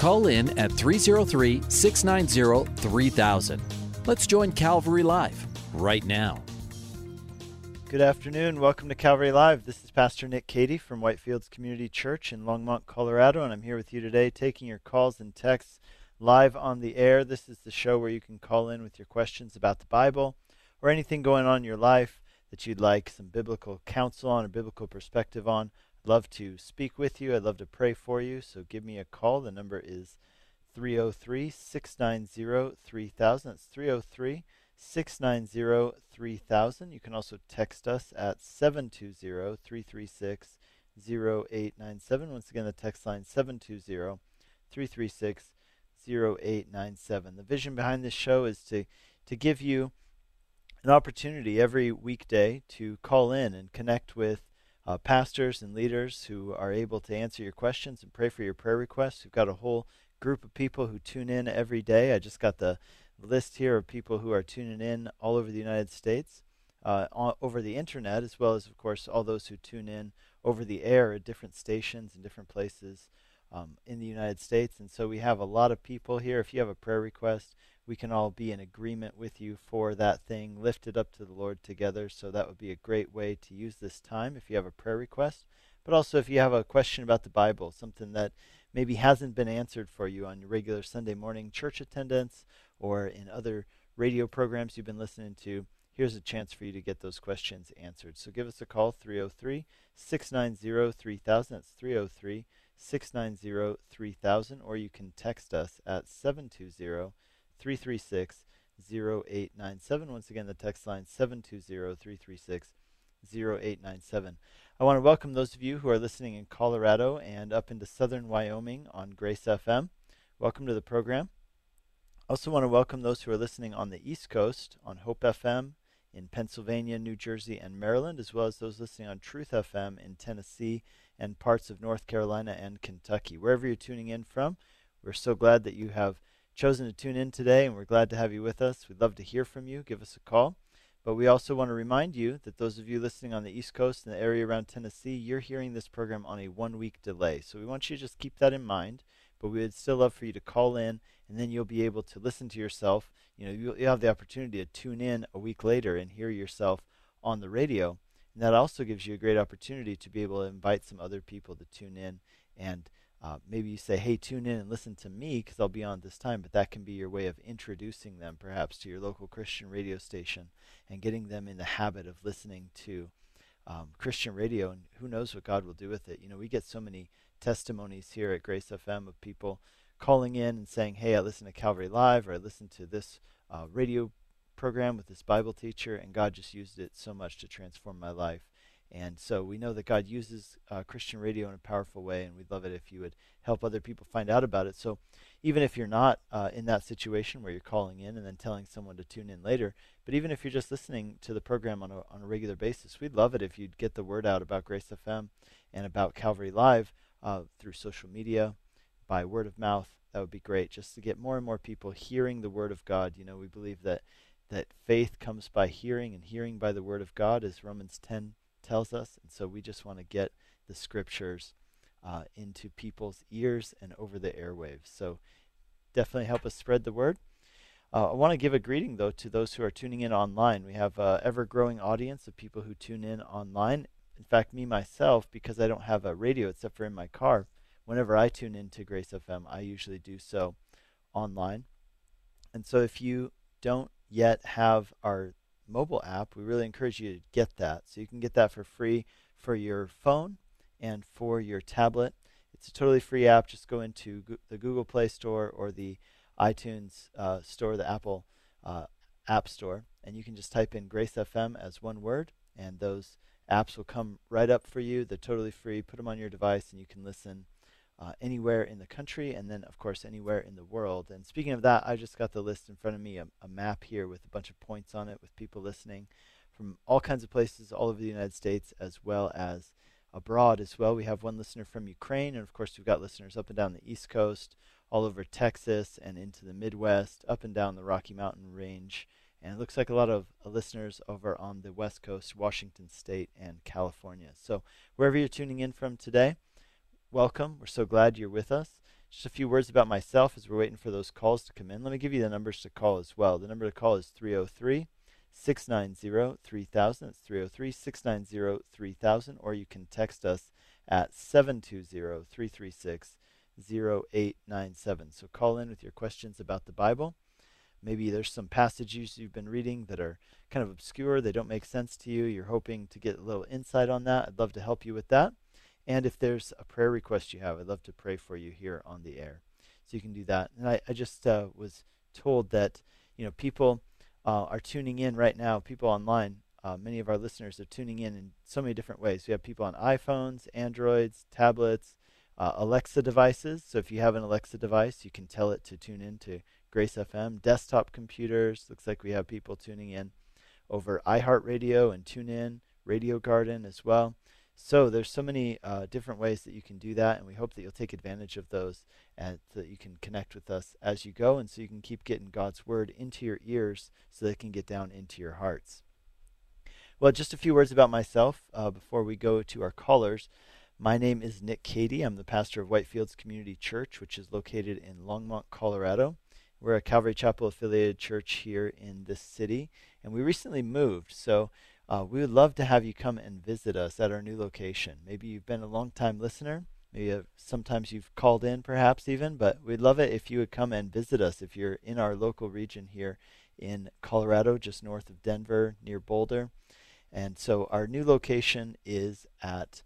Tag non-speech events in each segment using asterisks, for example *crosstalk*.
Call in at 303 690 3000. Let's join Calvary Live right now. Good afternoon. Welcome to Calvary Live. This is Pastor Nick Cady from Whitefields Community Church in Longmont, Colorado, and I'm here with you today taking your calls and texts live on the air. This is the show where you can call in with your questions about the Bible or anything going on in your life that you'd like some biblical counsel on, or biblical perspective on. Love to speak with you. I'd love to pray for you. So give me a call. The number is 303 690 3000. That's 303 690 3000. You can also text us at 720 336 0897. Once again, the text line 720 336 0897. The vision behind this show is to, to give you an opportunity every weekday to call in and connect with uh, pastors and leaders who are able to answer your questions and pray for your prayer requests. We've got a whole group of people who tune in every day. I just got the list here of people who are tuning in all over the United States, uh, all, over the internet, as well as, of course, all those who tune in over the air at different stations and different places um, in the United States. And so we have a lot of people here. If you have a prayer request, we can all be in agreement with you for that thing, lift it up to the Lord together. So that would be a great way to use this time if you have a prayer request. But also, if you have a question about the Bible, something that maybe hasn't been answered for you on your regular Sunday morning church attendance or in other radio programs you've been listening to, here's a chance for you to get those questions answered. So give us a call, 303 690 3000. That's 303 690 3000. Or you can text us at 720 336 0897. Once again, the text line 720 336 0897. I want to welcome those of you who are listening in Colorado and up into southern Wyoming on Grace FM. Welcome to the program. I also want to welcome those who are listening on the East Coast on Hope FM in Pennsylvania, New Jersey, and Maryland, as well as those listening on Truth FM in Tennessee and parts of North Carolina and Kentucky. Wherever you're tuning in from, we're so glad that you have chosen to tune in today, and we're glad to have you with us. We'd love to hear from you. Give us a call. But we also want to remind you that those of you listening on the East Coast and the area around Tennessee, you're hearing this program on a one week delay. So we want you to just keep that in mind. But we would still love for you to call in, and then you'll be able to listen to yourself. You know, you'll, you'll have the opportunity to tune in a week later and hear yourself on the radio. And that also gives you a great opportunity to be able to invite some other people to tune in and uh, maybe you say, hey, tune in and listen to me because I'll be on this time, but that can be your way of introducing them perhaps to your local Christian radio station and getting them in the habit of listening to um, Christian radio. And who knows what God will do with it. You know, we get so many testimonies here at Grace FM of people calling in and saying, hey, I listen to Calvary Live or I listen to this uh, radio program with this Bible teacher, and God just used it so much to transform my life. And so we know that God uses uh, Christian radio in a powerful way, and we'd love it if you would help other people find out about it. So even if you're not uh, in that situation where you're calling in and then telling someone to tune in later, but even if you're just listening to the program on a, on a regular basis, we'd love it if you'd get the word out about Grace FM and about Calvary Live uh, through social media, by word of mouth. That would be great, just to get more and more people hearing the word of God. You know, we believe that that faith comes by hearing, and hearing by the word of God, as Romans 10 tells us. And so we just want to get the scriptures uh, into people's ears and over the airwaves. So definitely help us spread the word. Uh, I want to give a greeting, though, to those who are tuning in online. We have an ever growing audience of people who tune in online. In fact, me myself, because I don't have a radio except for in my car, whenever I tune into Grace FM, I usually do so online. And so if you don't yet have our mobile app, we really encourage you to get that. So you can get that for free for your phone and for your tablet. It's a totally free app. Just go into the Google Play Store or the iTunes uh, Store, the Apple uh, App Store, and you can just type in Grace FM as one word, and those apps will come right up for you. They're totally free. Put them on your device, and you can listen uh, anywhere in the country, and then, of course, anywhere in the world. And speaking of that, I just got the list in front of me, a, a map here with a bunch of points on it with people listening from all kinds of places all over the United States as well as abroad as well. We have one listener from Ukraine, and of course, we've got listeners up and down the East Coast, all over Texas, and into the Midwest, up and down the Rocky Mountain Range. And it looks like a lot of listeners over on the West Coast, Washington State, and California. So, wherever you're tuning in from today, welcome. We're so glad you're with us. Just a few words about myself as we're waiting for those calls to come in. Let me give you the numbers to call as well. The number to call is 303 690 3000. That's 303 690 3000. Or you can text us at 720 336 0897. So call in with your questions about the Bible. Maybe there's some passages you've been reading that are kind of obscure, they don't make sense to you. You're hoping to get a little insight on that. I'd love to help you with that. And if there's a prayer request you have, I'd love to pray for you here on the air. So you can do that. And I, I just uh, was told that, you know, people uh, are tuning in right now, people online. Uh, many of our listeners are tuning in in so many different ways. We have people on iPhones, Androids, tablets, uh, Alexa devices. So if you have an Alexa device, you can tell it to tune in to Grace FM. Desktop computers. Looks like we have people tuning in over iHeartRadio and TuneIn, Radio Garden as well. So there's so many uh, different ways that you can do that, and we hope that you'll take advantage of those and that you can connect with us as you go, and so you can keep getting God's word into your ears so that it can get down into your hearts. Well, just a few words about myself uh, before we go to our callers. My name is Nick Cady. I'm the pastor of Whitefields Community Church, which is located in Longmont, Colorado. We're a Calvary Chapel affiliated church here in this city, and we recently moved. So uh, we would love to have you come and visit us at our new location. Maybe you've been a long time listener. Maybe uh, sometimes you've called in, perhaps even, but we'd love it if you would come and visit us if you're in our local region here in Colorado, just north of Denver, near Boulder. And so our new location is at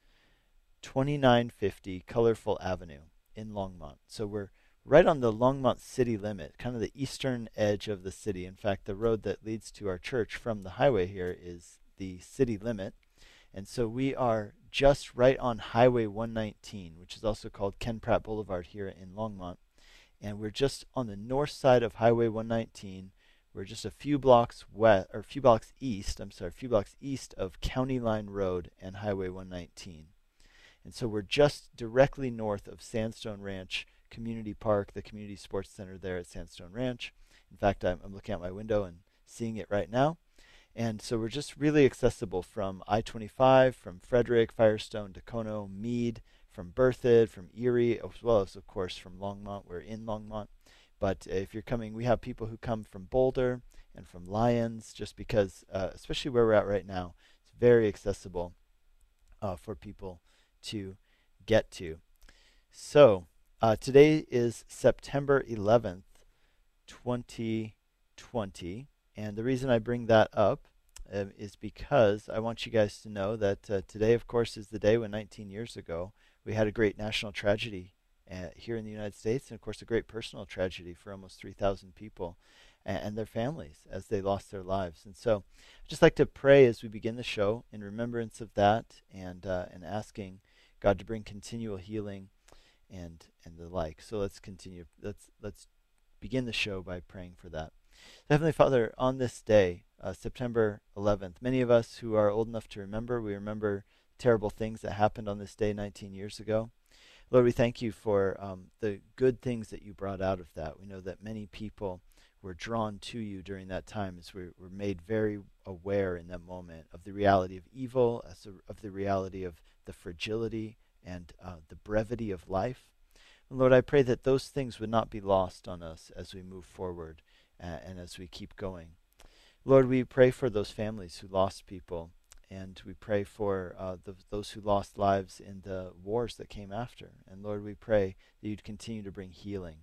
2950 Colorful Avenue in Longmont. So we're right on the Longmont city limit, kind of the eastern edge of the city. In fact, the road that leads to our church from the highway here is the city limit. And so we are just right on Highway 119, which is also called Ken Pratt Boulevard here in Longmont. And we're just on the north side of Highway 119. We're just a few blocks west, or a few blocks east. I'm sorry, a few blocks east of County Line Road and Highway 119. And so we're just directly north of Sandstone Ranch Community Park, the community sports center there at Sandstone Ranch. In fact, I'm, I'm looking out my window and seeing it right now. And so we're just really accessible from I 25, from Frederick, Firestone, Dacono, Mead, from Berthoud, from Erie, as well as, of course, from Longmont. We're in Longmont. But if you're coming, we have people who come from Boulder and from Lyons, just because, uh, especially where we're at right now, it's very accessible uh, for people to get to. So uh, today is September 11th, 2020. And the reason I bring that up um, is because I want you guys to know that uh, today, of course, is the day when 19 years ago we had a great national tragedy uh, here in the United States, and of course, a great personal tragedy for almost 3,000 people and, and their families as they lost their lives. And so, I'd just like to pray as we begin the show in remembrance of that and uh, and asking God to bring continual healing and and the like. So let's continue. Let's let's begin the show by praying for that. Heavenly Father, on this day, uh, September 11th, many of us who are old enough to remember, we remember terrible things that happened on this day 19 years ago. Lord, we thank you for um, the good things that you brought out of that. We know that many people were drawn to you during that time as we were made very aware in that moment of the reality of evil, as a, of the reality of the fragility and uh, the brevity of life. And Lord, I pray that those things would not be lost on us as we move forward uh, and as we keep going. Lord, we pray for those families who lost people, and we pray for uh, the, those who lost lives in the wars that came after. And Lord, we pray that you'd continue to bring healing.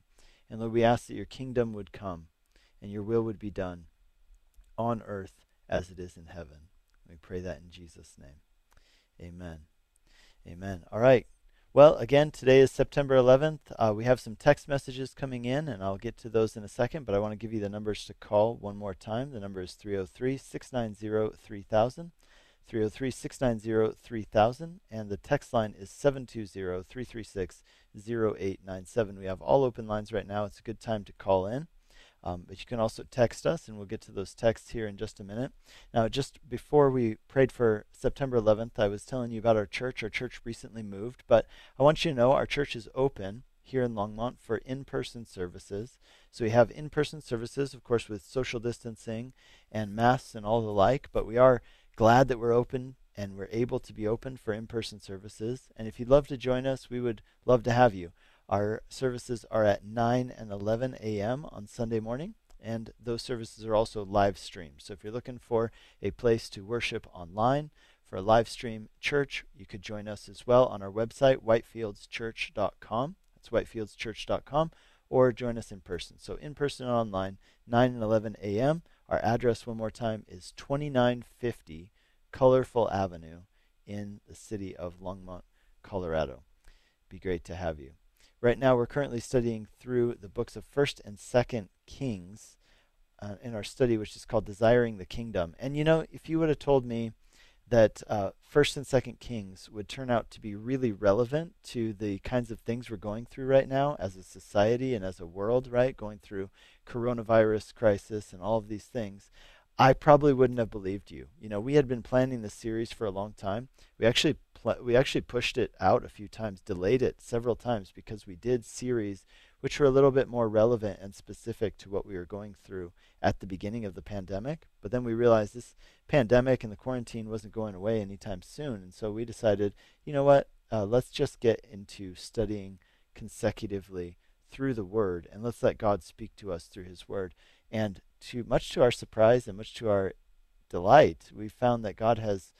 And Lord, we ask that your kingdom would come and your will would be done on earth as it is in heaven. We pray that in Jesus' name. Amen. Amen. All right. Well, again, today is September 11th. Uh, we have some text messages coming in, and I'll get to those in a second, but I want to give you the numbers to call one more time. The number is 303 690 3000. 303 690 3000, and the text line is 720 336 0897. We have all open lines right now. It's a good time to call in. Um, but you can also text us, and we'll get to those texts here in just a minute. Now, just before we prayed for September 11th, I was telling you about our church. Our church recently moved, but I want you to know our church is open here in Longmont for in person services. So we have in person services, of course, with social distancing and masks and all the like, but we are glad that we're open and we're able to be open for in person services. And if you'd love to join us, we would love to have you. Our services are at 9 and 11 a.m. on Sunday morning, and those services are also live streamed. So if you're looking for a place to worship online, for a live stream church, you could join us as well on our website, whitefieldschurch.com. That's whitefieldschurch.com, or join us in person. So in person and online, 9 and 11 a.m. Our address, one more time, is 2950 Colorful Avenue in the city of Longmont, Colorado. Be great to have you. Right now, we're currently studying through the books of 1st and 2nd Kings uh, in our study, which is called Desiring the Kingdom. And you know, if you would have told me that uh, 1st and 2nd Kings would turn out to be really relevant to the kinds of things we're going through right now as a society and as a world, right? Going through coronavirus crisis and all of these things, I probably wouldn't have believed you. You know, we had been planning this series for a long time. We actually we actually pushed it out a few times, delayed it several times because we did series which were a little bit more relevant and specific to what we were going through at the beginning of the pandemic. But then we realized this pandemic and the quarantine wasn't going away anytime soon, and so we decided, you know what? Uh, let's just get into studying consecutively through the Word, and let's let God speak to us through His Word. And to much to our surprise and much to our delight, we found that God has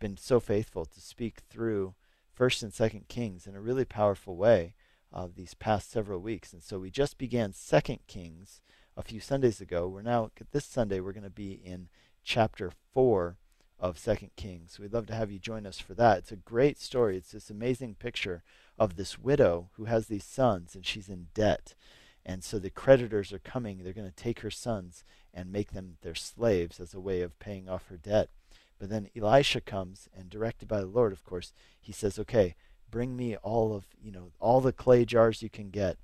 been so faithful to speak through First and Second Kings in a really powerful way uh, these past several weeks. And so we just began Second Kings a few Sundays ago. We're now this Sunday we're going to be in chapter four of Second Kings. We'd love to have you join us for that. It's a great story. It's this amazing picture of this widow who has these sons and she's in debt. And so the creditors are coming. They're going to take her sons and make them their slaves as a way of paying off her debt. But then Elisha comes, and directed by the Lord, of course, he says, Okay, bring me all of, you know, all the clay jars you can get.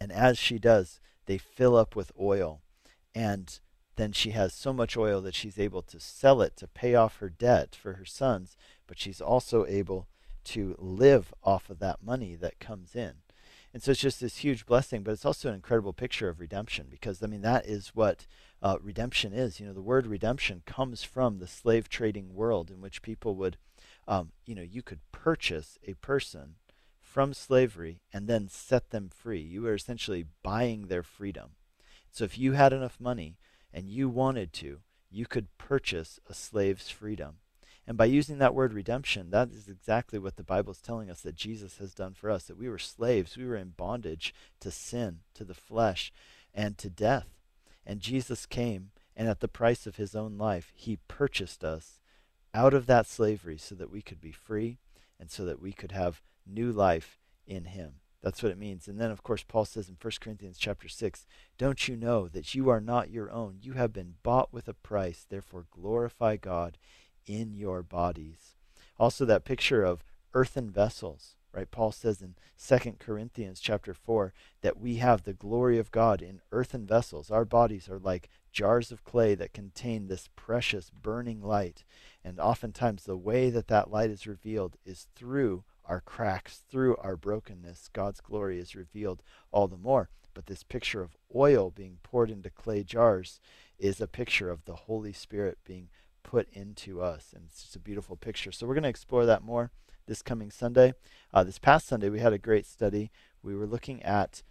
And as she does, they fill up with oil. And then she has so much oil that she's able to sell it to pay off her debt for her sons, but she's also able to live off of that money that comes in. And so it's just this huge blessing, but it's also an incredible picture of redemption because, I mean, that is what uh, redemption is. You know, the word redemption comes from the slave trading world in which people would, um, you know, you could purchase a person from slavery and then set them free. You were essentially buying their freedom. So if you had enough money and you wanted to, you could purchase a slave's freedom. And by using that word redemption, that is exactly what the Bible is telling us that Jesus has done for us that we were slaves, we were in bondage to sin, to the flesh, and to death. And Jesus came, and at the price of his own life, he purchased us out of that slavery so that we could be free and so that we could have new life in him. That's what it means. And then of course Paul says in 1 Corinthians chapter 6, don't you know that you are not your own? You have been bought with a price. Therefore glorify God in your bodies. Also, that picture of earthen vessels, right? Paul says in 2 Corinthians chapter 4 that we have the glory of God in earthen vessels. Our bodies are like jars of clay that contain this precious burning light. And oftentimes, the way that that light is revealed is through our cracks, through our brokenness. God's glory is revealed all the more. But this picture of oil being poured into clay jars is a picture of the Holy Spirit being put into us. And it's just a beautiful picture. So we're going to explore that more this coming Sunday. Uh, this past Sunday, we had a great study. We were looking at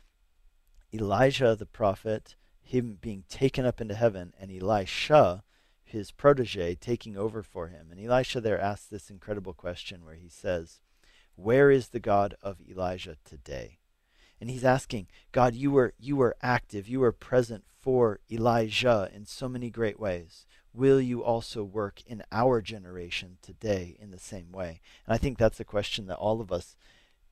Elijah the prophet, him being taken up into heaven, and Elisha, his protege, taking over for him. And Elisha there asks this incredible question where he says, Where is the God of Elijah today? And he's asking, God, you were you were active, you were present for Elijah in so many great ways will you also work in our generation today in the same way? And I think that's a question that all of us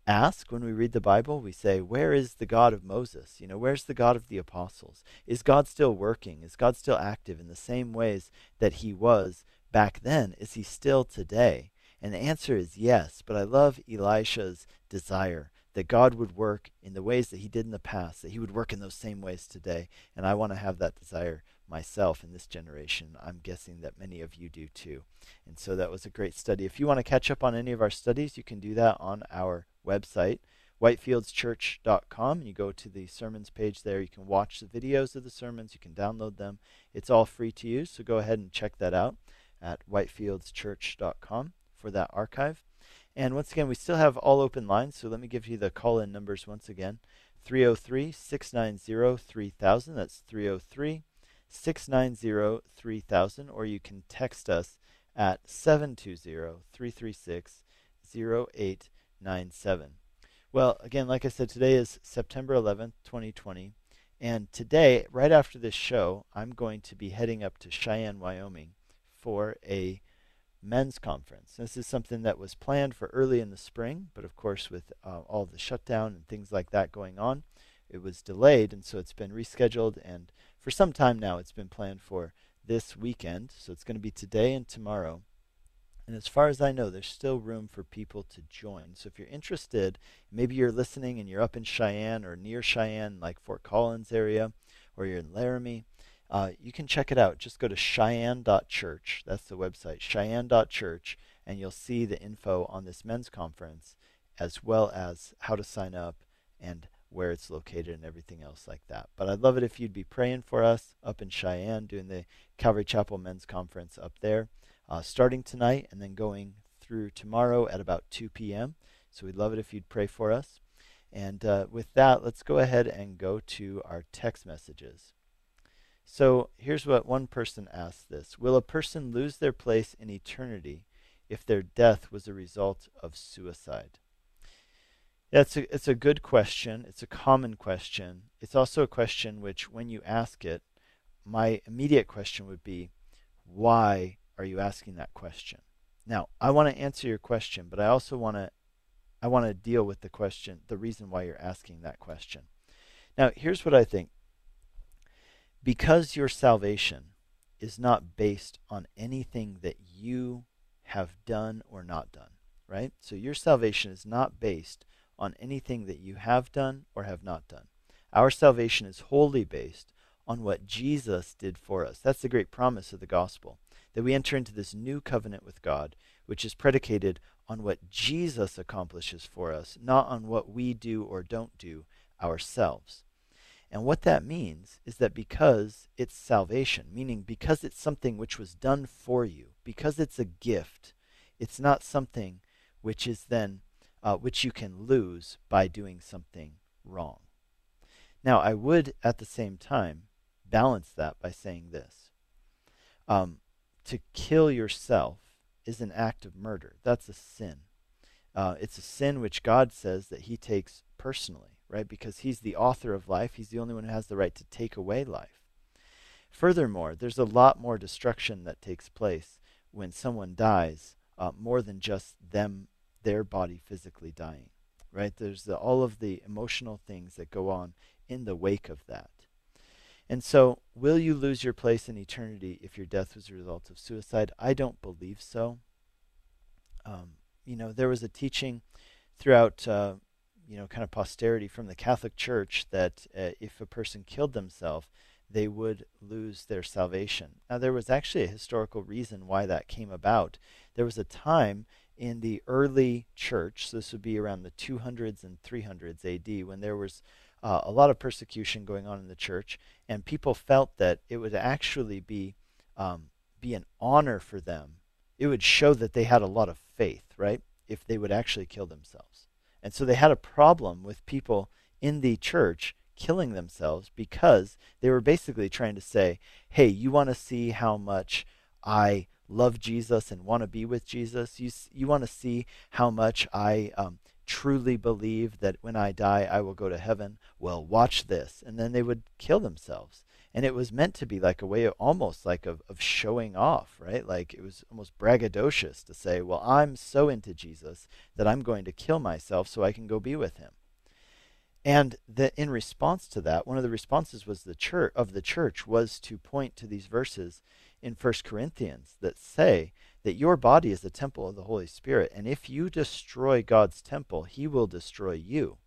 ask when we read the Bible. We say, Where is the God of Moses? You know, where's the God of the apostles? Is God still working? Is God still active in the same ways that he was back then, is he still today? And the answer is yes, but I love Elisha's desire that God would work in the ways that he did in the past, that he would work in those same ways today. And I want to have that desire myself in this generation. I'm guessing that many of you do too. And so that was a great study. If you want to catch up on any of our studies, you can do that on our website, whitefieldschurch.com. You go to the sermons page there. You can watch the videos of the sermons, you can download them. It's all free to use, so go ahead and check that out at whitefieldschurch.com for that archive. And once again, we still have all open lines, so let me give you the call in numbers once again 303 690 3000. That's 303 690 3000, or you can text us at 720 336 0897. Well, again, like I said, today is September 11th, 2020. And today, right after this show, I'm going to be heading up to Cheyenne, Wyoming for a men's conference. This is something that was planned for early in the spring, but of course, with uh, all the shutdown and things like that going on, it was delayed, and so it's been rescheduled. And for some time now, it's been planned for this weekend. So it's going to be today and tomorrow. And as far as I know, there's still room for people to join. So if you're interested, maybe you're listening and you're up in Cheyenne or near Cheyenne, like Fort Collins area, or you're in Laramie, uh, you can check it out. Just go to cheyenne.church. That's the website, cheyenne.church, and you'll see the info on this men's conference, as well as how to sign up and where it's located and everything else like that. But I'd love it if you'd be praying for us up in Cheyenne, doing the Calvary Chapel Men's Conference up there uh, starting tonight and then going through tomorrow at about 2 p.m. So we'd love it if you'd pray for us. And uh, with that, let's go ahead and go to our text messages. So here's what one person asked this Will a person lose their place in eternity if their death was a result of suicide? Yeah, it's a, it's a good question. It's a common question. It's also a question which, when you ask it, my immediate question would be, why are you asking that question? Now, I want to answer your question, but I also want to I want to deal with the question, the reason why you're asking that question. Now, here's what I think. Because your salvation is not based on anything that you have done or not done, right? So your salvation is not based on anything that you have done or have not done. Our salvation is wholly based on what Jesus did for us. That's the great promise of the gospel that we enter into this new covenant with God, which is predicated on what Jesus accomplishes for us, not on what we do or don't do ourselves. And what that means is that because it's salvation, meaning because it's something which was done for you, because it's a gift, it's not something which is then uh, which you can lose by doing something wrong. Now, I would at the same time balance that by saying this. Um, to kill yourself is an act of murder. That's a sin. Uh, it's a sin which God says that He takes personally, right? Because He's the author of life. He's the only one who has the right to take away life. Furthermore, there's a lot more destruction that takes place when someone dies, uh, more than just them, their body physically dying, right? There's the, all of the emotional things that go on in the wake of that. And so, will you lose your place in eternity if your death was a result of suicide? I don't believe so. Um, you know, there was a teaching throughout, uh, you know, kind of posterity from the Catholic Church that uh, if a person killed themselves, they would lose their salvation. Now, there was actually a historical reason why that came about. There was a time in the early church, so this would be around the 200s and 300s AD, when there was uh, a lot of persecution going on in the church, and people felt that it would actually be um, be an honor for them. It would show that they had a lot of faith, right? If they would actually kill themselves, and so they had a problem with people in the church killing themselves because they were basically trying to say, "Hey, you want to see how much I love Jesus and want to be with Jesus? You you want to see how much I um, truly believe that when I die I will go to heaven, well, watch this. And then they would kill themselves. And it was meant to be like a way of almost like of, of showing off, right? Like it was almost braggadocious to say, well, I'm so into Jesus that I'm going to kill myself so I can go be with him. And the, in response to that, one of the responses was the church of the church was to point to these verses in 1 Corinthians that say that your body is the temple of the Holy Spirit, and if you destroy God's temple, he will destroy you.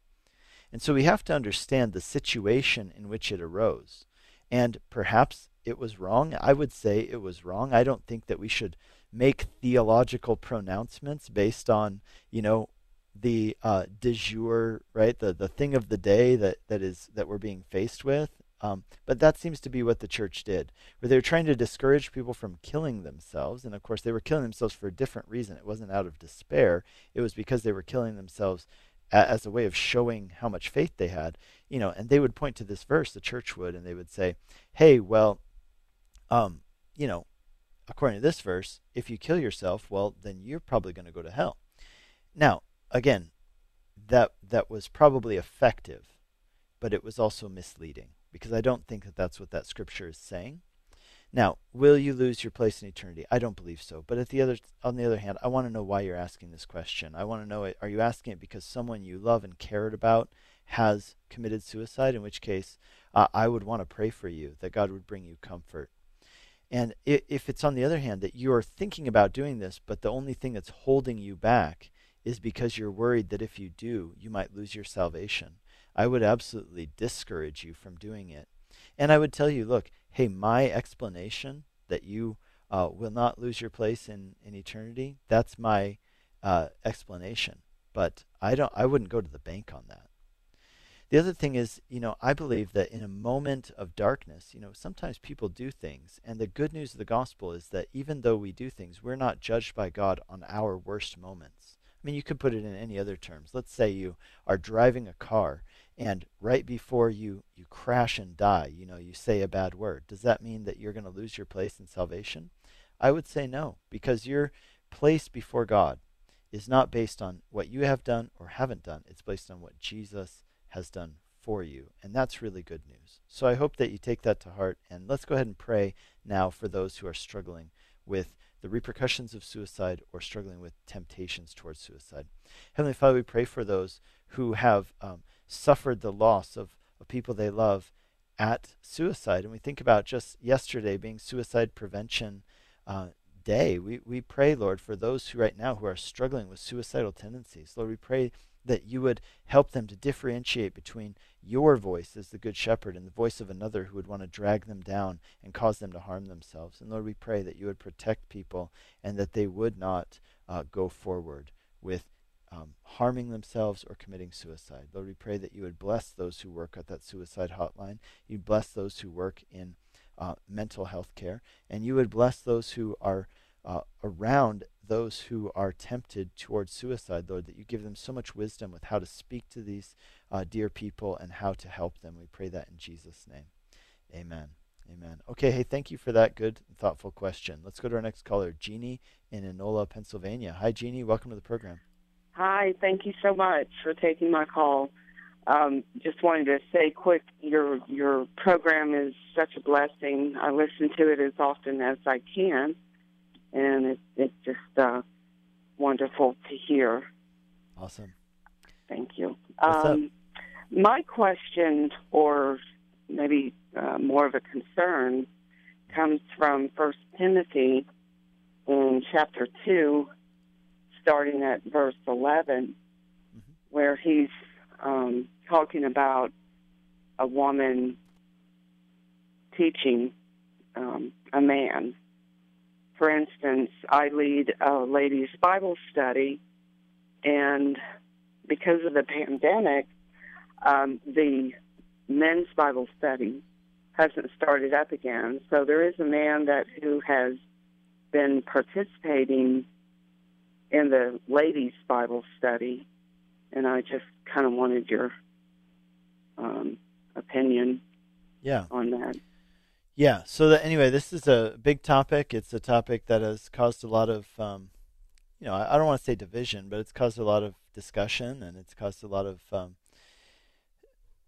And so we have to understand the situation in which it arose. And perhaps it was wrong. I would say it was wrong. I don't think that we should make theological pronouncements based on, you know, the uh, de jour, right? The the thing of the day that, that is that we're being faced with. Um, but that seems to be what the church did, where they were trying to discourage people from killing themselves. And of course, they were killing themselves for a different reason. It wasn't out of despair, it was because they were killing themselves a- as a way of showing how much faith they had. You know, and they would point to this verse, the church would, and they would say, hey, well, um, you know, according to this verse, if you kill yourself, well, then you're probably going to go to hell. Now, again, that that was probably effective, but it was also misleading because I don't think that that's what that scripture is saying. Now, will you lose your place in eternity? I don't believe so. But at the other, on the other hand, I want to know why you're asking this question. I want to know: Are you asking it because someone you love and cared about has committed suicide? In which case, uh, I would want to pray for you that God would bring you comfort. And if it's on the other hand that you're thinking about doing this, but the only thing that's holding you back is because you're worried that if you do, you might lose your salvation. I would absolutely discourage you from doing it. And I would tell you, look, hey, my explanation that you uh, will not lose your place in, in eternity, that's my uh, explanation. But I don't I wouldn't go to the bank on that. The other thing is, you know, I believe that in a moment of darkness, you know, sometimes people do things. And the good news of the gospel is that even though we do things, we're not judged by God on our worst moments. I mean, you could put it in any other terms. Let's say you are driving a car and right before you you crash and die, you know, you say a bad word. Does that mean that you're going to lose your place in salvation? I would say no, because your place before God is not based on what you have done or haven't done. It's based on what Jesus has done for you. And that's really good news. So I hope that you take that to heart. And let's go ahead and pray now for those who are struggling with the repercussions of suicide or struggling with temptations towards suicide. Heavenly Father, we pray for those who have um, suffered the loss of, of people they love at suicide. And we think about just yesterday being Suicide Prevention uh, Day. We, we pray, Lord, for those who right now who are struggling with suicidal tendencies. Lord, we pray that you would help them to differentiate between your voice as the good shepherd and the voice of another who would want to drag them down and cause them to harm themselves. And Lord, we pray that you would protect people and that they would not uh, go forward with um, harming themselves or committing suicide. Lord, we pray that you would bless those who work at that suicide hotline. You bless those who work in uh, mental health care, and you would bless those who are uh, around those who are tempted towards suicide, Lord, that you give them so much wisdom with how to speak to these uh, dear people and how to help them. We pray that in Jesus' name. Amen. Amen. Okay, hey, thank you for that good thoughtful question. Let's go to our next caller, Jeannie in Enola, Pennsylvania. Hi, Jeannie. Welcome to the program. Hi, thank you so much for taking my call. Um, just wanted to say quick, your your program is such a blessing. I listen to it as often as I can and it, it's just uh, wonderful to hear. Awesome. Thank you. What's um, up? My question, or maybe uh, more of a concern, comes from First Timothy in chapter two, starting at verse 11 mm-hmm. where he's um, talking about a woman teaching um, a man for instance, I lead a ladies' Bible study, and because of the pandemic, um, the men's Bible study hasn't started up again. So there is a man that who has been participating in the ladies' Bible study, and I just kind of wanted your um, opinion yeah. on that. Yeah. So anyway, this is a big topic. It's a topic that has caused a lot of, um, you know, I, I don't want to say division, but it's caused a lot of discussion and it's caused a lot of, um,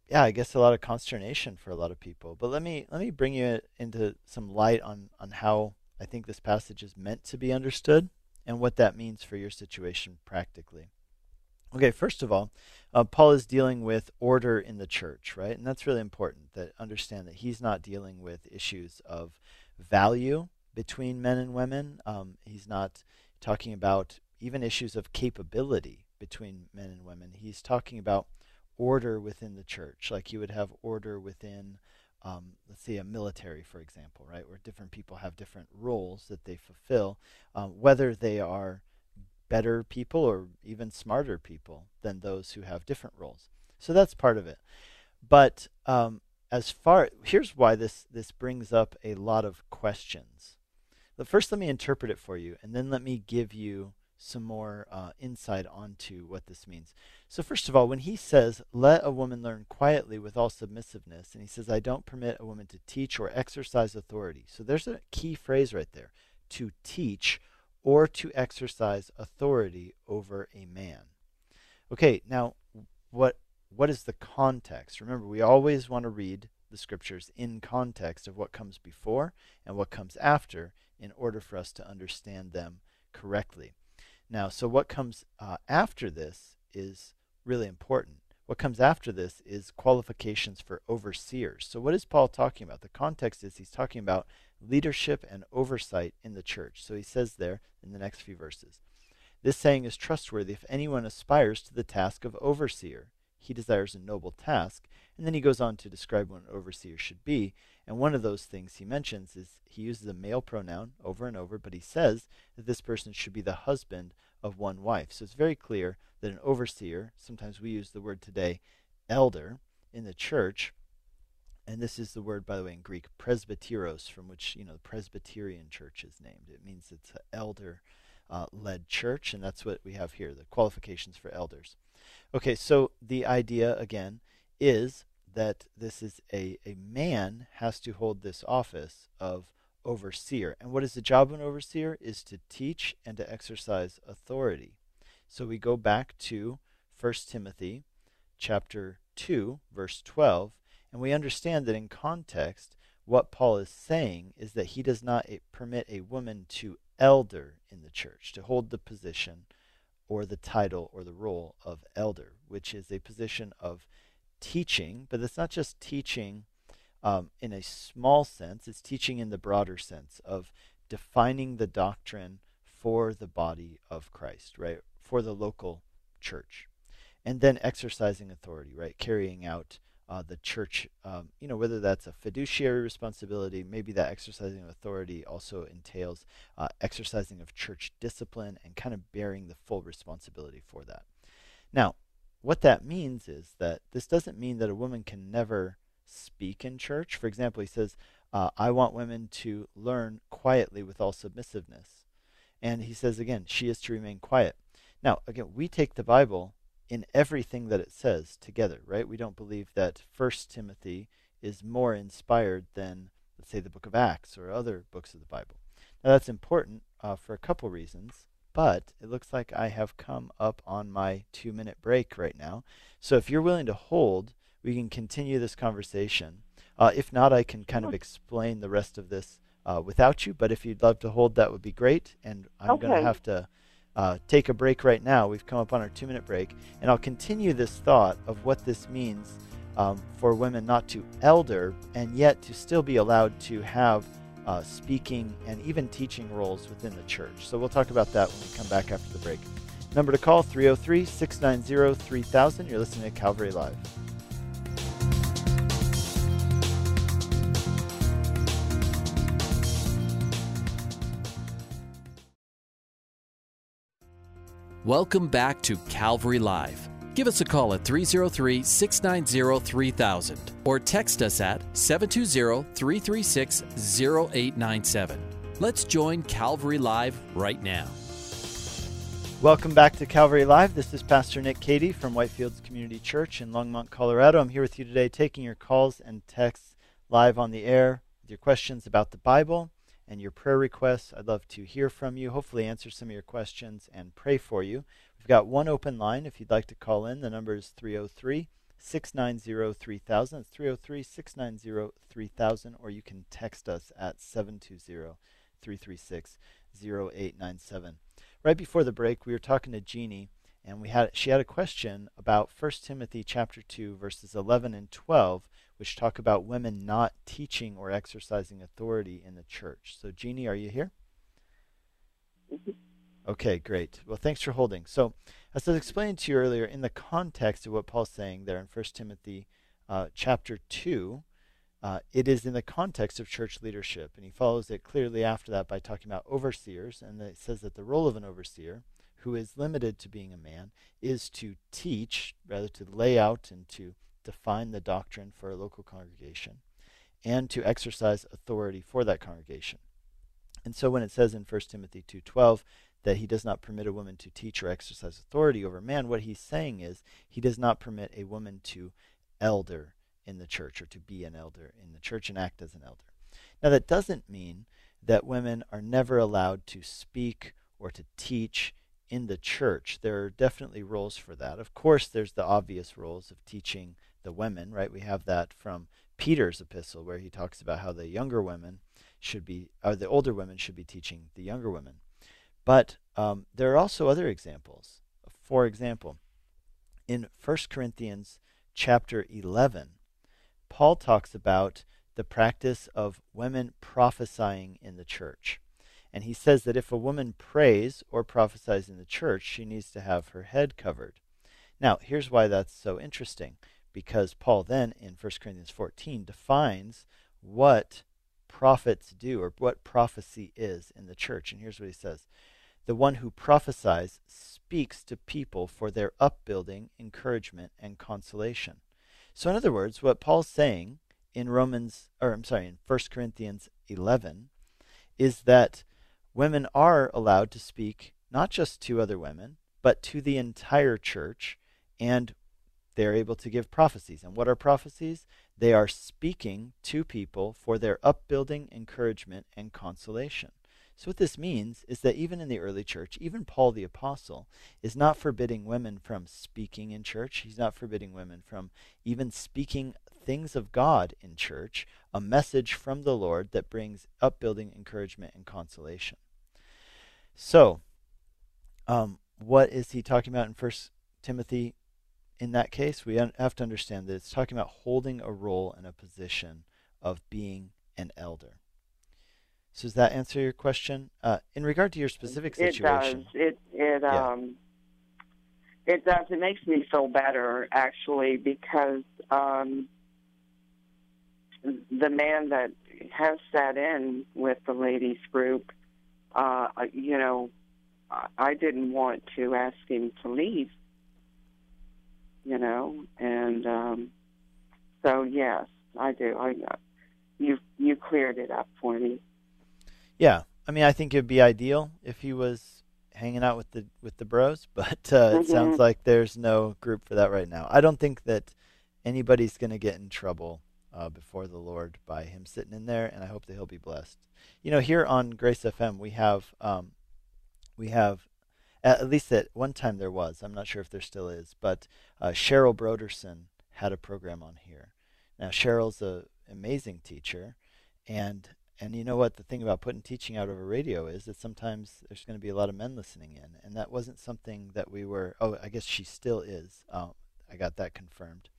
yeah, I guess a lot of consternation for a lot of people. But let me let me bring you into some light on on how I think this passage is meant to be understood and what that means for your situation practically. Okay, first of all, uh, Paul is dealing with order in the church, right? And that's really important that understand that he's not dealing with issues of value, between men and women. Um, he's not talking about even issues of capability between men and women. He's talking about order within the church, like you would have order within, um, let's say, a military, for example, right, where different people have different roles that they fulfill, um, whether they are better people or even smarter people than those who have different roles. So that's part of it. But um, as far here's why this this brings up a lot of questions. But first, let me interpret it for you, and then let me give you some more uh, insight onto what this means. So, first of all, when he says, Let a woman learn quietly with all submissiveness, and he says, I don't permit a woman to teach or exercise authority. So, there's a key phrase right there to teach or to exercise authority over a man. Okay, now, what what is the context? Remember, we always want to read the scriptures in context of what comes before and what comes after in order for us to understand them correctly. Now, so what comes uh, after this is really important. What comes after this is qualifications for overseers. So, what is Paul talking about? The context is he's talking about leadership and oversight in the church. So, he says there in the next few verses This saying is trustworthy if anyone aspires to the task of overseer. He desires a noble task. And then he goes on to describe what an overseer should be. And one of those things he mentions is he uses a male pronoun over and over, but he says that this person should be the husband of one wife. So it's very clear that an overseer, sometimes we use the word today, elder, in the church, and this is the word, by the way, in Greek, presbyteros, from which you know the Presbyterian Church is named. It means it's an elder-led uh, church, and that's what we have here: the qualifications for elders. Okay, so the idea again is that this is a, a man has to hold this office of overseer. And what is the job of an overseer? Is to teach and to exercise authority. So we go back to 1 Timothy chapter 2, verse 12, and we understand that in context, what Paul is saying is that he does not permit a woman to elder in the church, to hold the position or the title or the role of elder, which is a position of teaching, but it's not just teaching um, in a small sense, it's teaching in the broader sense of defining the doctrine for the body of Christ, right? For the local church. And then exercising authority, right? Carrying out uh, the church, um, you know, whether that's a fiduciary responsibility, maybe that exercising of authority also entails uh, exercising of church discipline and kind of bearing the full responsibility for that. Now, what that means is that this doesn't mean that a woman can never speak in church. For example, he says, uh, I want women to learn quietly with all submissiveness. And he says again, she is to remain quiet. Now, again, we take the Bible in everything that it says together, right? We don't believe that First Timothy is more inspired than, let's say, the book of Acts or other books of the Bible. Now, that's important uh, for a couple reasons. But it looks like I have come up on my two minute break right now. So if you're willing to hold, we can continue this conversation. Uh, if not, I can kind of explain the rest of this uh, without you. But if you'd love to hold, that would be great. And I'm okay. going to have to uh, take a break right now. We've come up on our two minute break. And I'll continue this thought of what this means um, for women not to elder and yet to still be allowed to have uh, speaking, and even teaching roles within the church. So we'll talk about that when we come back after the break. Number to call 303 690 3000. You're listening to Calvary Live. Welcome back to Calvary Live. Give us a call at 303 690 3000 or text us at 720 336 0897. Let's join Calvary Live right now. Welcome back to Calvary Live. This is Pastor Nick Cady from Whitefields Community Church in Longmont, Colorado. I'm here with you today taking your calls and texts live on the air with your questions about the Bible and your prayer requests. I'd love to hear from you, hopefully, answer some of your questions and pray for you. We've got one open line if you'd like to call in. The number is 303 690 3000. It's 303 690 3000, or you can text us at 720 336 0897. Right before the break, we were talking to Jeannie, and we had she had a question about 1 Timothy chapter 2, verses 11 and 12, which talk about women not teaching or exercising authority in the church. So, Jeannie, are you here? Mm-hmm. Okay, great. Well, thanks for holding. So, as I was explaining to you earlier, in the context of what Paul's saying there in 1 Timothy uh, chapter 2, uh, it is in the context of church leadership. And he follows it clearly after that by talking about overseers. And it says that the role of an overseer, who is limited to being a man, is to teach, rather to lay out and to define the doctrine for a local congregation, and to exercise authority for that congregation. And so when it says in 1 Timothy 2:12 that he does not permit a woman to teach or exercise authority over man, what he's saying is he does not permit a woman to elder in the church or to be an elder in the church and act as an elder. Now, that doesn't mean that women are never allowed to speak or to teach in the church. There are definitely roles for that. Of course, there's the obvious roles of teaching the women, right? We have that from Peter's epistle where he talks about how the younger women should be, or the older women should be teaching the younger women. But um, there are also other examples. For example, in 1 Corinthians chapter 11, Paul talks about the practice of women prophesying in the church. And he says that if a woman prays or prophesies in the church, she needs to have her head covered. Now, here's why that's so interesting. Because Paul then, in 1 Corinthians 14, defines what prophets do or what prophecy is in the church. And here's what he says the one who prophesies speaks to people for their upbuilding, encouragement, and consolation. So, in other words, what Paul's saying in Romans, or I'm sorry, in 1 Corinthians 11, is that women are allowed to speak not just to other women, but to the entire church, and they're able to give prophecies. And what are prophecies? They are speaking to people for their upbuilding, encouragement, and consolation. So, what this means is that even in the early church, even Paul the Apostle is not forbidding women from speaking in church. He's not forbidding women from even speaking things of God in church, a message from the Lord that brings upbuilding, encouragement, and consolation. So, um, what is he talking about in First Timothy? In that case, we have to understand that it's talking about holding a role and a position of being an elder. So does that answer your question? Uh, in regard to your specific situation, it does. It it yeah. um it does. It makes me feel better actually because um, the man that has sat in with the ladies group, uh, you know, I didn't want to ask him to leave. You know, and um, so yes, I do. I you you cleared it up for me. Yeah, I mean, I think it'd be ideal if he was hanging out with the with the bros, *laughs* but uh, mm-hmm. it sounds like there's no group for that right now. I don't think that anybody's going to get in trouble uh, before the Lord by him sitting in there, and I hope that he'll be blessed. You know, here on Grace FM, we have um, we have at least at one time there was. I'm not sure if there still is, but uh, Cheryl Brodersen had a program on here. Now Cheryl's an amazing teacher, and and you know what? The thing about putting teaching out over radio is that sometimes there's going to be a lot of men listening in, and that wasn't something that we were. Oh, I guess she still is. Oh, I got that confirmed.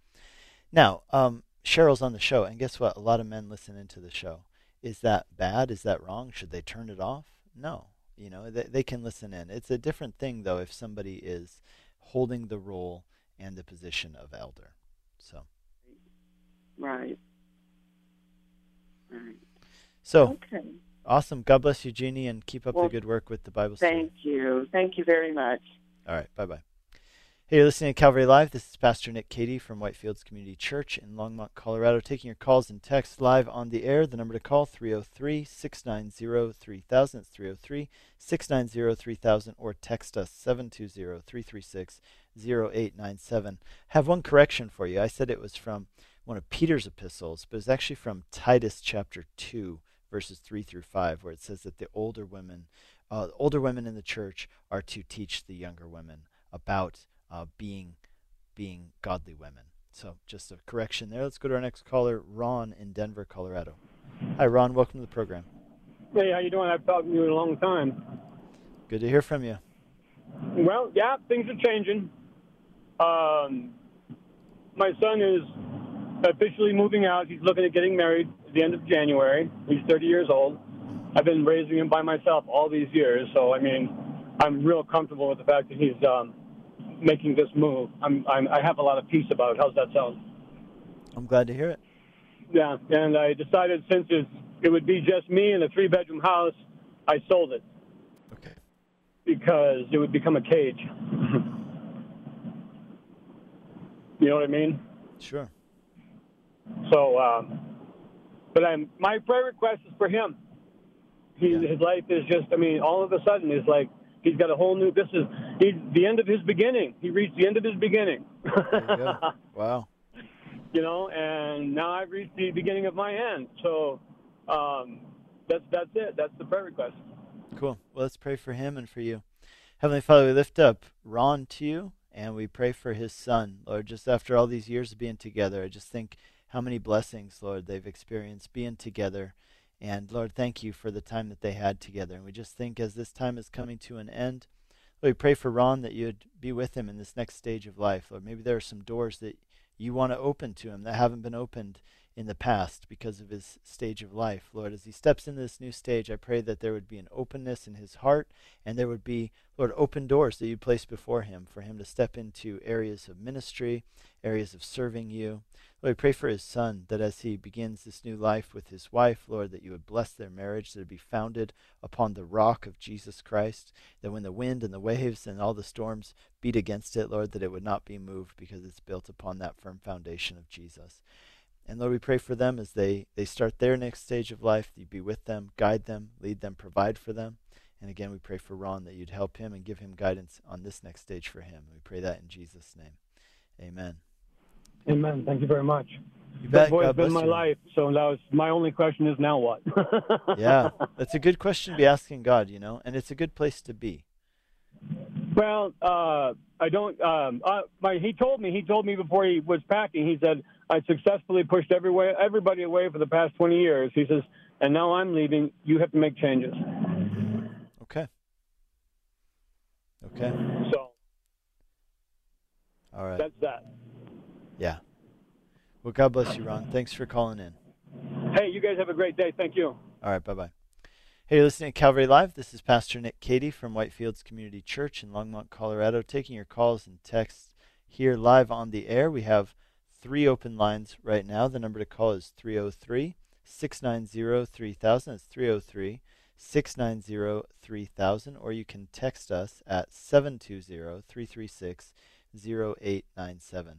Now, um, Cheryl's on the show, and guess what? A lot of men listen into the show. Is that bad? Is that wrong? Should they turn it off? No. You know, they, they can listen in. It's a different thing, though, if somebody is holding the role and the position of elder. So. Right. Right. So, okay. awesome. God bless you, Jeannie, and keep up well, the good work with the Bible study. Thank you. Thank you very much. All right. Bye bye. Hey, you're listening to Calvary Live. This is Pastor Nick Cady from Whitefields Community Church in Longmont, Colorado, taking your calls and texts live on the air. The number to call 303 690 3000. It's 303 690 3000 or text us 720 336 0897. Have one correction for you. I said it was from one of Peter's epistles, but it's actually from Titus chapter 2 verses 3 through 5, where it says that the older women, uh, older women in the church are to teach the younger women about uh, being, being godly women. So just a correction there. Let's go to our next caller, Ron in Denver, Colorado. Hi, Ron. Welcome to the program. Hey, how you doing? I've talked to you in a long time. Good to hear from you. Well, yeah, things are changing. Um, my son is officially moving out. He's looking at getting married at the end of January. He's 30 years old. I've been raising him by myself all these years, so I mean, I'm real comfortable with the fact that he's um, making this move. I'm, I'm I have a lot of peace about it. How's that sound? I'm glad to hear it. Yeah, and I decided since it's, it would be just me in a three-bedroom house, I sold it Okay. because it would become a cage. *laughs* you know what I mean? Sure. So, um, but I'm my prayer request is for him. He, Yeah. His life is just, I mean, all of a sudden it's like he's got a whole new. This is he's the end of his beginning. He reached the end of his beginning. You *laughs* wow. you know, and now I've reached the beginning of my end. So, um, that's that's it. That's the prayer request. Cool. Well, let's pray for him and for you. Heavenly Father, we lift up Ron to you and we pray for his son. Lord, just after all these years of being together, I just think how many blessings, Lord, they've experienced being together. And Lord, thank you for the time that they had together. And we just think as this time is coming to an end, Lord, we pray for Ron that you'd be with him in this next stage of life. Lord, maybe there are some doors that you want to open to him that haven't been opened in the past because of his stage of life. Lord, as he steps into this new stage, I pray that there would be an openness in his heart and there would be, Lord, open doors that you place before him for him to step into areas of ministry, areas of serving you. Lord, we pray for his son that as he begins this new life with his wife, Lord, that you would bless their marriage, that it be founded upon the rock of Jesus Christ, that when the wind and the waves and all the storms beat against it, Lord, that it would not be moved because it's built upon that firm foundation of Jesus. And Lord, we pray for them as they, they start their next stage of life, that you be with them, guide them, lead them, provide for them. And again, we pray for Ron that you'd help him and give him guidance on this next stage for him. We pray that in Jesus' name. Amen. Amen. Thank you very much. You bet. boy has been my you. life. So was my only question is now what? *laughs* Yeah, that's a good question to be asking God, you know, and it's a good place to be. Well, uh, I don't. Um, uh, my, he told me. He told me before he was packing. He said I successfully pushed everywhere, everybody away for the past 20 years. He says, and now I'm leaving. You have to make changes. Okay. Okay. So All right. that's that. Yeah. Well, God bless you, Ron. Thanks for calling in. Hey, you guys have a great day. Thank you. All right. Bye bye. Hey, you're listening to Calvary Live. This is Pastor Nick Cady from Whitefields Community Church in Longmont, Colorado, taking your calls and texts here live on the air. We have three open lines right now. The number to call is 303 690 3000. It's 303 690 3000. Or you can text us at 720 336 0897.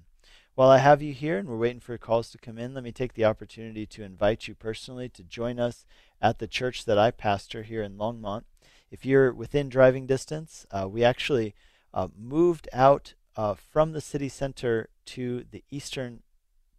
While I have you here and we're waiting for calls to come in, let me take the opportunity to invite you personally to join us at the church that I pastor here in Longmont. If you're within driving distance, uh, we actually uh, moved out uh, from the city center to the eastern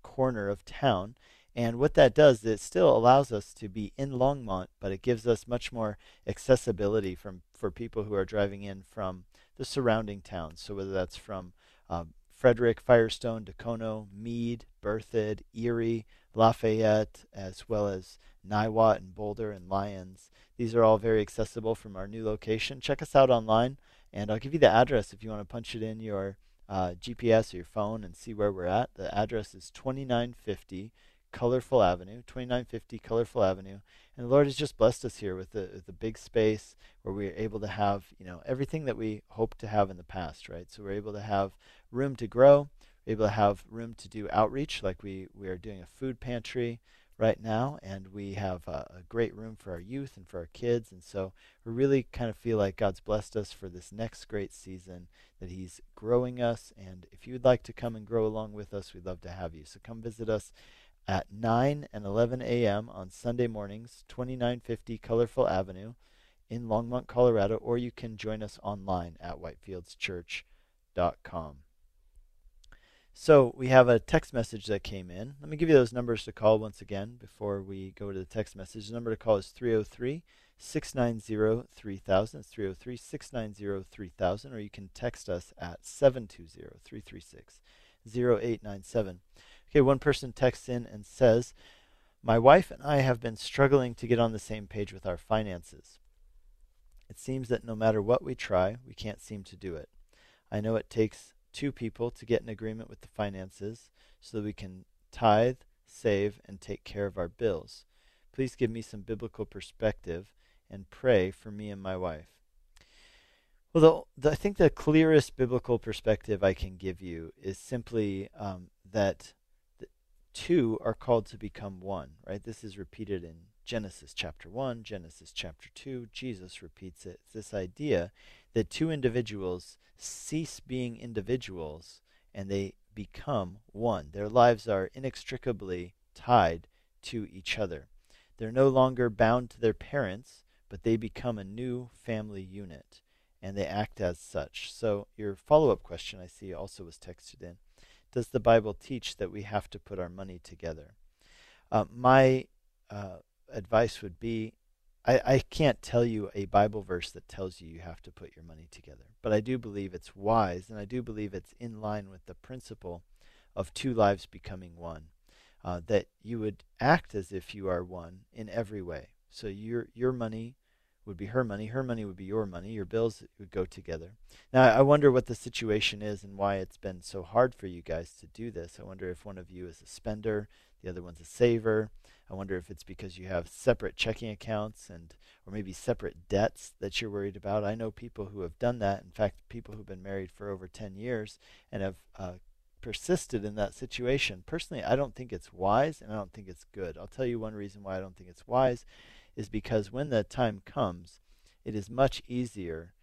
corner of town. And what that does is it still allows us to be in Longmont, but it gives us much more accessibility from for people who are driving in from the surrounding towns. So whether that's from um, Frederick, Firestone, Dacono, Mead, Berthoud, Erie, Lafayette, as well as Niwot and Boulder and Lyons. These are all very accessible from our new location. Check us out online, and I'll give you the address if you want to punch it in your uh, GPS or your phone and see where we're at. The address is 2950 Colorful Avenue, 2950 Colorful Avenue. And the Lord has just blessed us here with the, the big space where we're able to have, you know, everything that we hoped to have in the past, right? So we're able to have room to grow, able to have room to do outreach, like we, we are doing a food pantry right now, and we have a, a great room for our youth and for our kids. And so we really kind of feel like God's blessed us for this next great season, that He's growing us. And if you would like to come and grow along with us, we'd love to have you. So come visit us at 9 and 11 a.m. on Sunday mornings, 2950 Colorful Avenue in Longmont, Colorado, or you can join us online at whitefieldschurch.com. So we have a text message that came in. Let me give you those numbers to call once again before we go to the text message. The number to call is 303 690 3000. It's 303 690 3000, or you can text us at 720 336 0897. Okay, one person texts in and says, My wife and I have been struggling to get on the same page with our finances. It seems that no matter what we try, we can't seem to do it. I know it takes two people to get an agreement with the finances so that we can tithe, save, and take care of our bills. Please give me some biblical perspective and pray for me and my wife. Well, the, the, I think the clearest biblical perspective I can give you is simply um, that two are called to become one, right? This is repeated in Genesis chapter 1, Genesis chapter 2. Jesus repeats it. It's this idea that two individuals cease being individuals and they become one. Their lives are inextricably tied to each other. They're no longer bound to their parents, but they become a new family unit and they act as such. So, your follow up question I see also was texted in Does the Bible teach that we have to put our money together? Uh, my uh, advice would be I, I can't tell you a Bible verse that tells you you have to put your money together, but I do believe it's wise, and I do believe it's in line with the principle of two lives becoming one. Uh, that you would act as if you are one in every way. So your your money would be her money, her money would be your money, your bills would go together. Now, I wonder what the situation is and why it's been so hard for you guys to do this. I wonder if one of you is a spender, the other one's a saver. I wonder if it's because you have separate checking accounts and or maybe separate debts that you're worried about. I know people who have done that. In fact, people who've been married for over 10 years and have uh, persisted in that situation. Personally, I don't think it's wise and I don't think it's good. I'll tell you one reason why I don't think it's wise is because when that time comes, it is much easier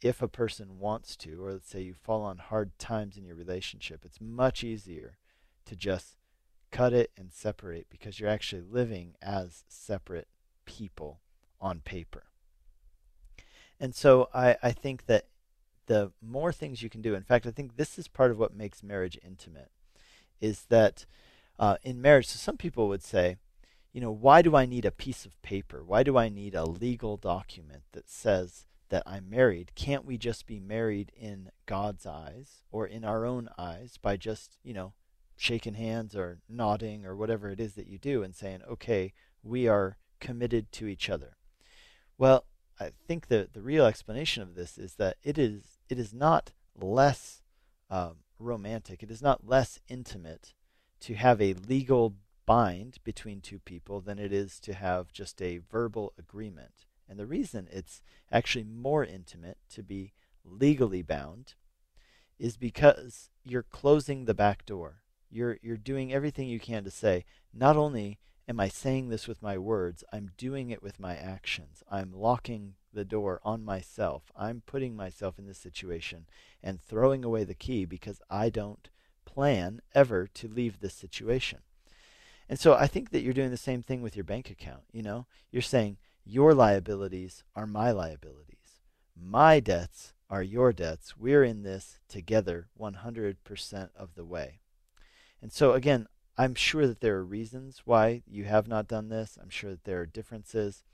if a person wants to, or let's say you fall on hard times in your relationship, it's much easier to just cut it and separate because you're actually living as separate people on paper. And so I, I think that the more things you can do, in fact, I think this is part of what makes marriage intimate, is that uh, in marriage, so some people would say, you know, why do I need a piece of paper? Why do I need a legal document that says that I'm married? Can't we just be married in God's eyes or in our own eyes by just, you know, shaking hands or nodding or whatever it is that you do and saying, okay, we are committed to each other? Well, I think the, the real explanation of this is that it is it is not less um, romantic, it is not less intimate to have a legal bind between two people than it is to have just a verbal agreement. And the reason it's actually more intimate to be legally bound is because you're closing the back door. You're you're doing everything you can to say, not only am I saying this with my words, I'm doing it with my actions. I'm locking the door on myself. I'm putting myself in this situation and throwing away the key because I don't plan ever to leave this situation. And so I think that you're doing the same thing with your bank account. You know, you're saying your liabilities are my liabilities, my debts are your debts. We're in this together 100% of the way. And so, again, I'm sure that there are reasons why you have not done this. I'm sure that there are differences.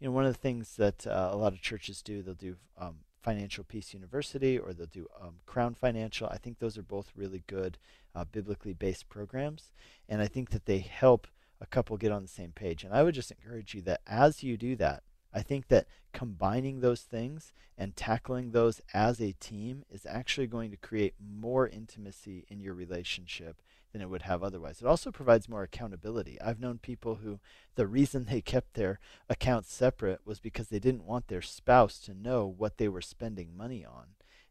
You know, one of the things that uh, a lot of churches do, they'll do um, Financial Peace University or they'll do um, Crown Financial. I think those are both really good uh, biblically based programs, and I think that they help a couple get on the same page. And I would just encourage you that as you do that, I think that combining those things and tackling those as a team is actually going to create more intimacy in your relationship than it would have otherwise. It also provides more accountability. I've known people who the reason they kept their accounts separate was because they didn't want their spouse to know what they were spending money on.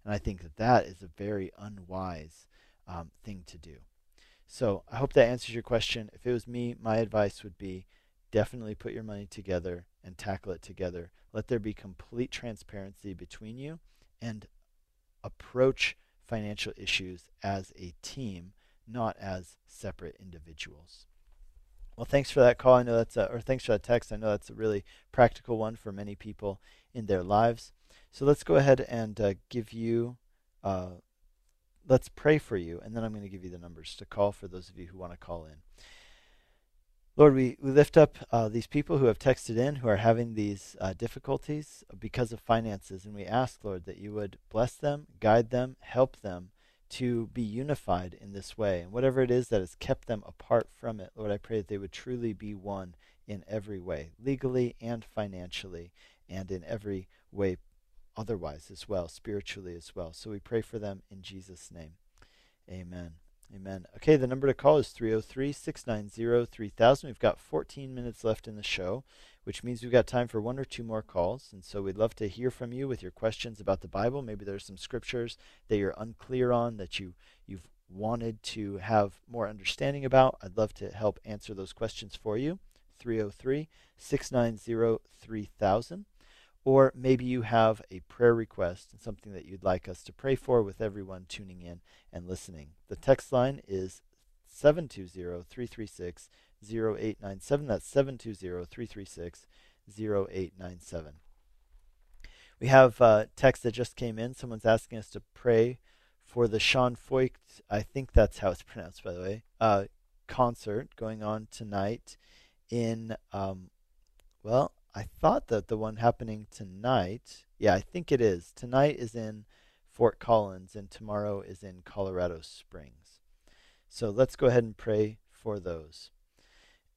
And I think that that is a very unwise um, thing to do. So I hope that answers your question. If it was me, my advice would be definitely put your money together and tackle it together. Let there be complete transparency between you and approach financial issues as a team not as separate individuals. Well, thanks for that call. I know that's a, or thanks for that text. I know that's a really practical one for many people in their lives. So let's go ahead and uh, give you, uh, let's pray for you, and then I'm going to give you the numbers to call for those of you who want to call in. Lord, we, we lift up uh, these people who have texted in who are having these uh, difficulties because of finances, and we ask, Lord, that you would bless them, guide them, help them to be unified in this way. And whatever it is that has kept them apart from it, Lord, I pray that they would truly be one in every way, legally and financially, and in every way otherwise as well, spiritually as well. So we pray for them in Jesus' name. Amen. Amen. Okay, the number to call is 303 690 3000. We've got 14 minutes left in the show, which means we've got time for one or two more calls. And so we'd love to hear from you with your questions about the Bible. Maybe there's some scriptures that you're unclear on that you, you've wanted to have more understanding about. I'd love to help answer those questions for you. 303 690 3000. Or maybe you have a prayer request and something that you'd like us to pray for with everyone tuning in and listening. The text line is 720 336 0897. That's 720 336 0897. We have a text that just came in. Someone's asking us to pray for the Sean Feucht, I think that's how it's pronounced, by the way, uh, concert going on tonight in, um, well, I thought that the one happening tonight, yeah, I think it is. Tonight is in Fort Collins, and tomorrow is in Colorado Springs. So let's go ahead and pray for those.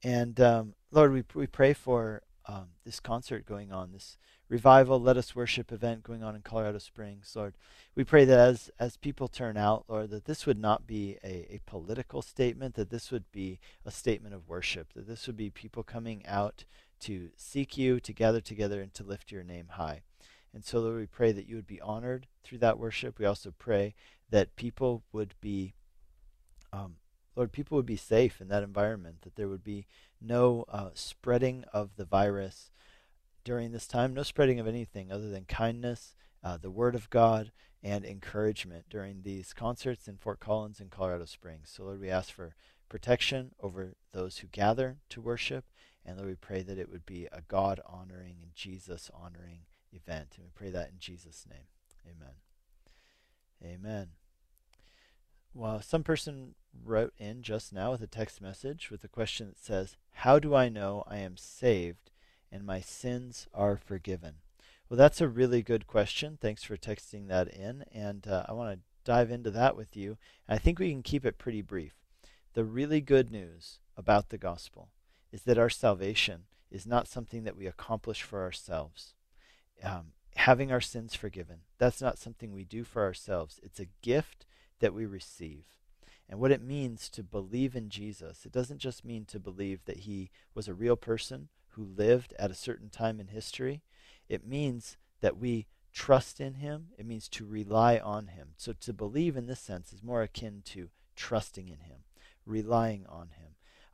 And um, Lord, we, we pray for um, this concert going on, this revival, let us worship event going on in Colorado Springs. Lord, we pray that as, as people turn out, Lord, that this would not be a, a political statement, that this would be a statement of worship, that this would be people coming out to seek you, to gather together, and to lift your name high. And so, Lord, we pray that you would be honored through that worship. We also pray that people would be, um, Lord, people would be safe in that environment, that there would be no uh, spreading of the virus during this time, no spreading of anything other than kindness, uh, the Word of God, and encouragement during these concerts in Fort Collins and Colorado Springs. So, Lord, we ask for protection over those who gather to worship and Lord, we pray that it would be a God honoring and Jesus honoring event. And we pray that in Jesus' name. Amen. Amen. Well, some person wrote in just now with a text message with a question that says, How do I know I am saved and my sins are forgiven? Well, that's a really good question. Thanks for texting that in. And uh, I want to dive into that with you. I think we can keep it pretty brief. The really good news about the gospel is that our salvation is not something that we accomplish for ourselves. Um, having our sins forgiven, that's not something we do for ourselves. It's a gift that we receive. And what it means to believe in Jesus, it doesn't just mean to believe that he was a real person who lived at a certain time in history. It means that we trust in him. It means to rely on him. So to believe in this sense is more akin to trusting in him, relying on him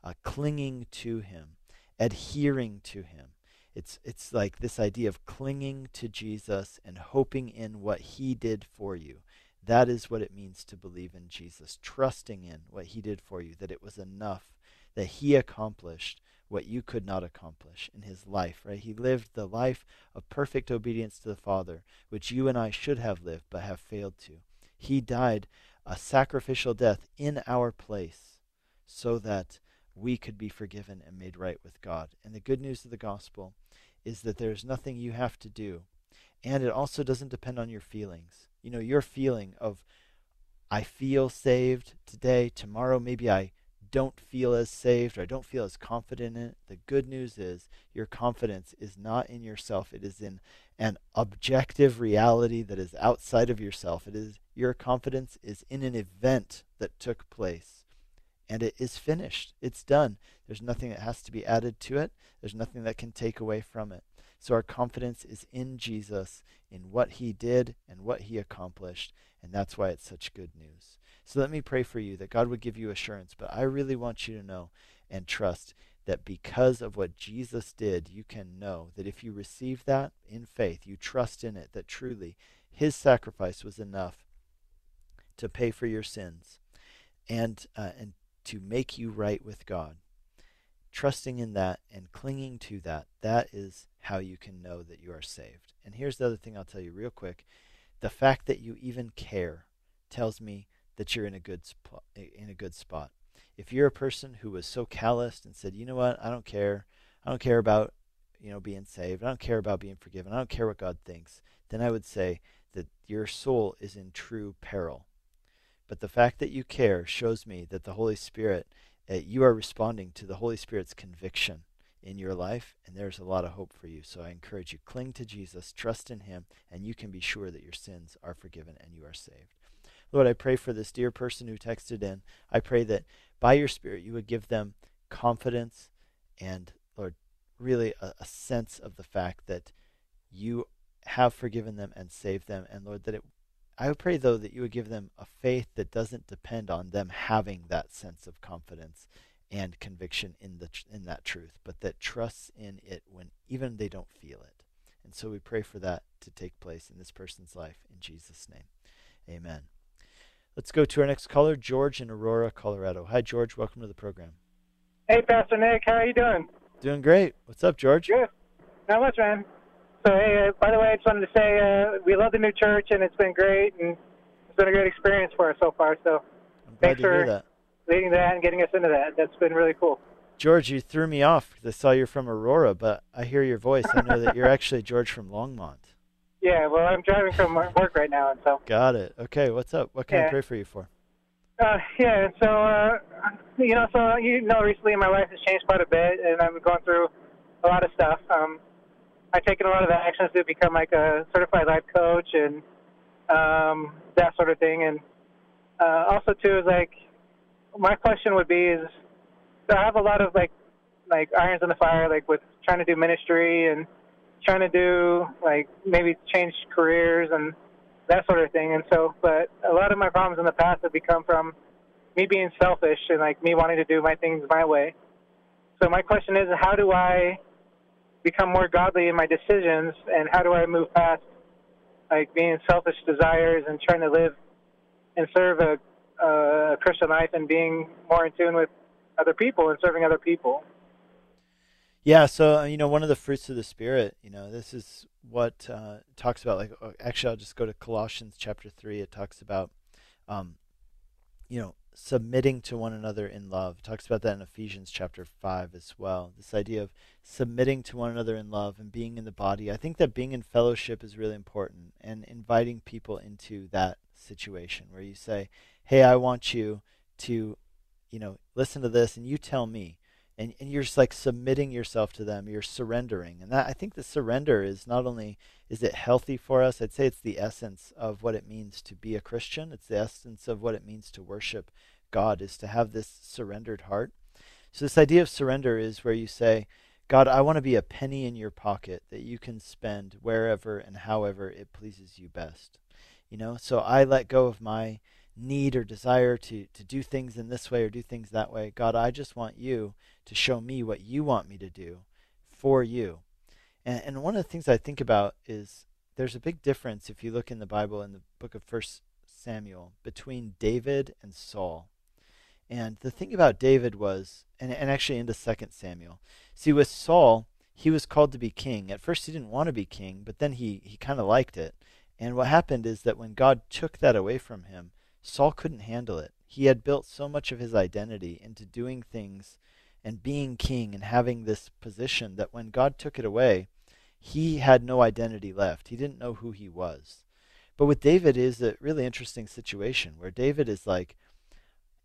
uh, clinging to Him, adhering to Him. It's, it's like this idea of clinging to Jesus and hoping in what He did for you. That is what it means to believe in Jesus, trusting in what He did for you, that it was enough, that He accomplished what you could not accomplish in His life, right? He lived the life of perfect obedience to the Father, which you and I should have lived but have failed to. He died a sacrificial death in our place so that we could be forgiven and made right with God. And the good news of the gospel is that there's nothing you have to do. And it also doesn't depend on your feelings. You know, your feeling of, I feel saved today, tomorrow maybe I don't feel as saved or I don't feel as confident in it. The good news is your confidence is not in yourself. It is in an objective reality that is outside of yourself. It is your confidence is in an event that took place and it is finished. It's done. There's nothing that has to be added to it, there's nothing that can take away from it. So our confidence is in Jesus, in what he did and what he accomplished, and that's why it's such good news. So let me pray for you that God would give you assurance, but I really want you to know and trust that because of what Jesus did, you can know that if you receive that in faith, you trust in it, that truly his sacrifice was enough to pay for your sins and uh, and to make you right with God. Trusting in that and clinging to that, that is how you can know that you are saved. And here's the other thing I'll tell you real quick. The fact that you even care tells me that you're in a good spot in a good spot. If you're a person who was so calloused and said, "You know what? I don't care. I don't care about, you know, being saved. I don't care about being forgiven. I don't care what God thinks." Then I would say that your soul is in true peril but the fact that you care shows me that the Holy Spirit, uh, you are responding to the Holy Spirit's conviction in your life, and there's a lot of hope for you. So I encourage you, cling to Jesus, trust in Him, and you can be sure that your sins are forgiven and you are saved. Lord, I pray for this dear person who texted in. I pray that by your Spirit you would give them confidence and, Lord, really a, a sense of the fact that you have forgiven them and saved them. And Lord, that it I would pray though that you would give them a faith that doesn't depend on them having that sense of confidence and conviction in the in that truth, but that trusts in it when even they don't feel it. And so we pray for that to take place in this person's life in Jesus' name. Amen. Let's go to our next caller, George in Aurora, Colorado. Hi, George. Welcome to the program. Hey, Pastor Nick. How are you doing? Doing great. What's up, George? Good. Not much, man. So, hey, uh, by the way, I just wanted to say uh, we love the new church, and it's been great, and it's been a great experience for us so far. So, I'm glad thanks to hear that. Leading that and getting us into that. That's been really cool. George, you threw me off because I saw you're from Aurora, but I hear your voice. I know that you're *laughs* actually George from Longmont. Yeah, well, I'm driving from work right now, and so Got it. Okay, what's up? What can I pray for you for? Uh, yeah, so uh, you know, so you know, recently my life has changed quite a bit, and I'm going through a lot of stuff. Um, I've taken a lot of actions to become like a certified life coach and um, that sort of thing. And uh, also too is like my question would be is I have a lot of like like irons in the fire, like with trying to do ministry and trying to do like maybe change careers and that sort of thing. And so, but a lot of my problems in the past have become from me being selfish and like me wanting to do my things my way. So my question is, how do I become more godly in my decisions, and how do I move past like being selfish desires and trying to live and serve a, a Christian life and being more in tune with other people and serving other people? Yeah, so uh, you know, one of the fruits of the spirit, you know, this is what uh, talks about. Like, uh, actually, I'll just go to Colossians chapter three. It talks about, um, you know, submitting to one another in love. It talks about that in Ephesians chapter five as well. This idea of submitting to one another in love and being in the body. I think that being in fellowship is really important, and inviting people into that situation where you say, "Hey, I want you to, you know, listen to this, and you tell me." and, and you're just like submitting yourself to them. You're surrendering. And that i think the surrender is not only is it healthy for us? I'd say it's the essence of what it means to be a christian. It's the essence of what it means to worship god is to have this surrendered heart. So this idea of surrender is where you say god i want to be a penny in your pocket that you can spend wherever and however it pleases you best. You know? So i let go of my need or desire to to do things in this way or do things that way god i just want you to show me what you want me to do for you. And, and one of the things I think about is there's a big difference if you look in the Bible in the book of First Samuel between David and Saul. And the thing about David was, and, and actually into Second Samuel, see with Saul, he was called to be king. At first he didn't want to be king, but then he, he kind of liked it. And what happened is that when God took that away from him, Saul couldn't handle it. He had built so much of his identity into doing things and being king and having this position that when God took it away, he had no identity left. He didn't know who he was. But with David is a really interesting situation where David is like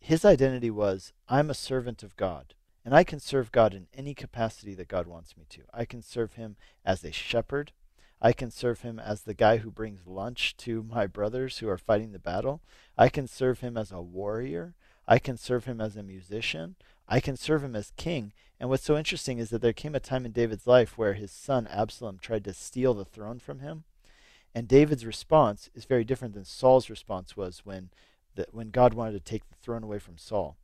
his identity was I'm a servant of God and I can serve God in any capacity that God wants me to. I can serve him as a shepherd. I can serve him as the guy who brings lunch to my brothers who are fighting the battle. I can serve him as a warrior. I can serve him as a musician. I can serve him as king. And what's so interesting is that there came a time in David's life where his son Absalom tried to steal the throne from him. And David's response is very different than Saul's response was when the, when God wanted to take the throne away from Saul.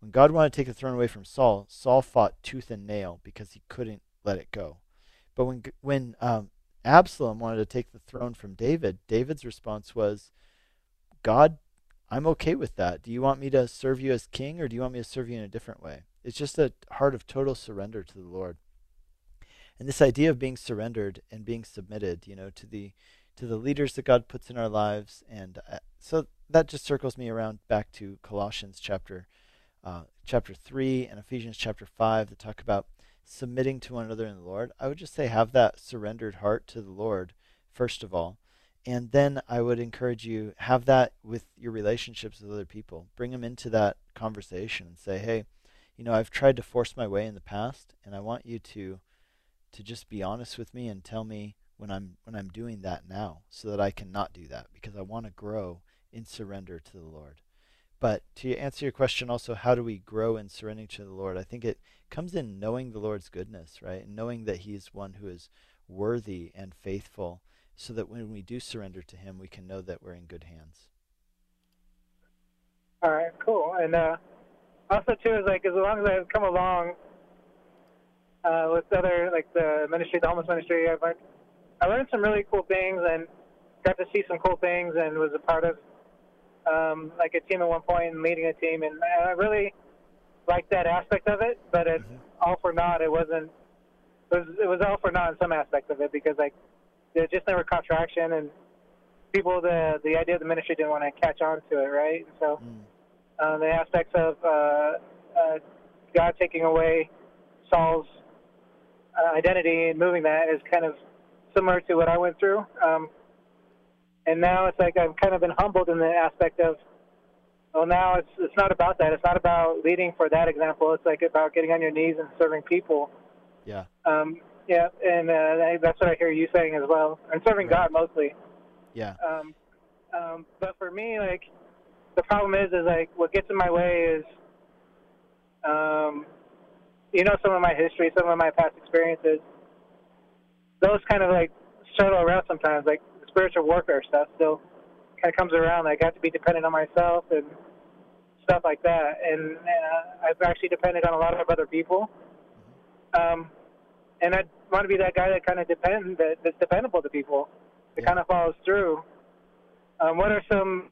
When God wanted to take the throne away from Saul, Saul fought tooth and nail because he couldn't let it go. But when when um, Absalom wanted to take the throne from David, David's response was, God, I'm okay with that. Do you want me to serve you as king or do you want me to serve you in a different way? It's just a heart of total surrender to the Lord. And this idea of being surrendered and being submitted, you know, to the to the leaders that God puts in our lives, and uh, so that just circles me around back to Colossians chapter uh, chapter three and Ephesians chapter five that talk about submitting to one another in the Lord. I would just say have that surrendered heart to the Lord first of all, and then I would encourage you have that with your relationships with other people. Bring them into that conversation and say, hey, you know, I've tried to force my way in the past, and I want you to to just be honest with me and tell me when I'm when I'm doing that now, so that I can not do that because I want to grow in surrender to the Lord. But to answer your question also, how do we grow in surrendering to the Lord? I think it comes in knowing the Lord's goodness, right? And knowing that He's one who is worthy and faithful, so that when we do surrender to Him, we can know that we're in good hands. All right, cool. And uh, also too is like as long as I've come along uh, with other like the ministry, the homeless ministry, I've learned I learned some really cool things and got to see some cool things and was a part of um, like a team at one point and leading a team and I really liked that aspect of it. But it's mm-hmm. all for naught. It wasn't. It was it was all for naught in some aspects of it because like there just never caught traction and people the the idea of the ministry didn't want to catch on to it, right? And so. Mm uh, the aspects of uh, uh, God taking away Saul's uh, identity and moving that is kind of similar to what I went through. Um, and now it's like I've kind of been humbled in the aspect of, well, now it's it's not about that. It's not about leading for that example. It's like about getting on your knees and serving people. Yeah. Um, yeah, and uh, that's what I hear you saying as well. And serving right. God mostly. Yeah. Um, um, but for me, like the problem is, is like what gets in my way is, um, you know, some of my history, some of my past experiences. Those kind of like shuttle around sometimes, like spiritual warfare stuff. Still, kind of comes around. I got to be dependent on myself and stuff like that. And uh, I've actually depended on a lot of other people. Um, and I want to be that guy that kind of depend that, that's dependable to people. That yeah. kind of follows through. Um, what are some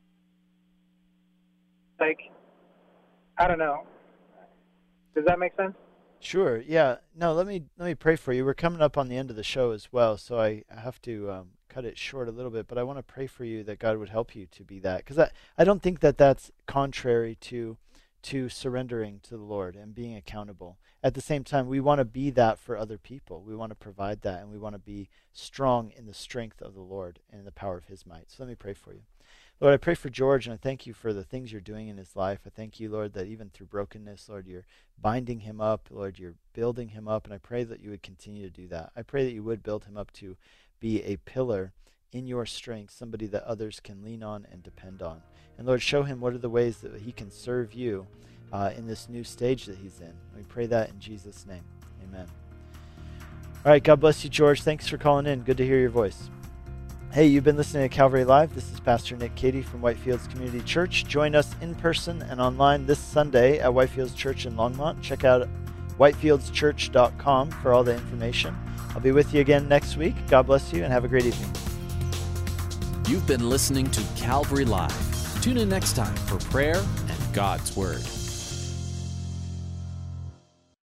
like I don't know. Does that make sense? Sure. Yeah. No. Let me let me pray for you. We're coming up on the end of the show as well, so I have to um, cut it short a little bit. But I want to pray for you that God would help you to be that, because I I don't think that that's contrary to to surrendering to the Lord and being accountable. At the same time, we want to be that for other people. We want to provide that, and we want to be strong in the strength of the Lord and the power of His might. So let me pray for you. Lord, I pray for George and I thank you for the things you're doing in his life. I thank you, Lord, that even through brokenness, Lord, you're binding him up. Lord, you're building him up. And I pray that you would continue to do that. I pray that you would build him up to be a pillar in your strength, somebody that others can lean on and depend on. And Lord, show him what are the ways that he can serve you uh, in this new stage that he's in. We pray that in Jesus' name. Amen. All right. God bless you, George. Thanks for calling in. Good to hear your voice. Hey, you've been listening to Calvary Live. This is Pastor Nick Cady from Whitefields Community Church. Join us in person and online this Sunday at Whitefields Church in Longmont. Check out whitefieldschurch.com for all the information. I'll be with you again next week. God bless you and have a great evening. You've been listening to Calvary Live. Tune in next time for prayer and God's Word.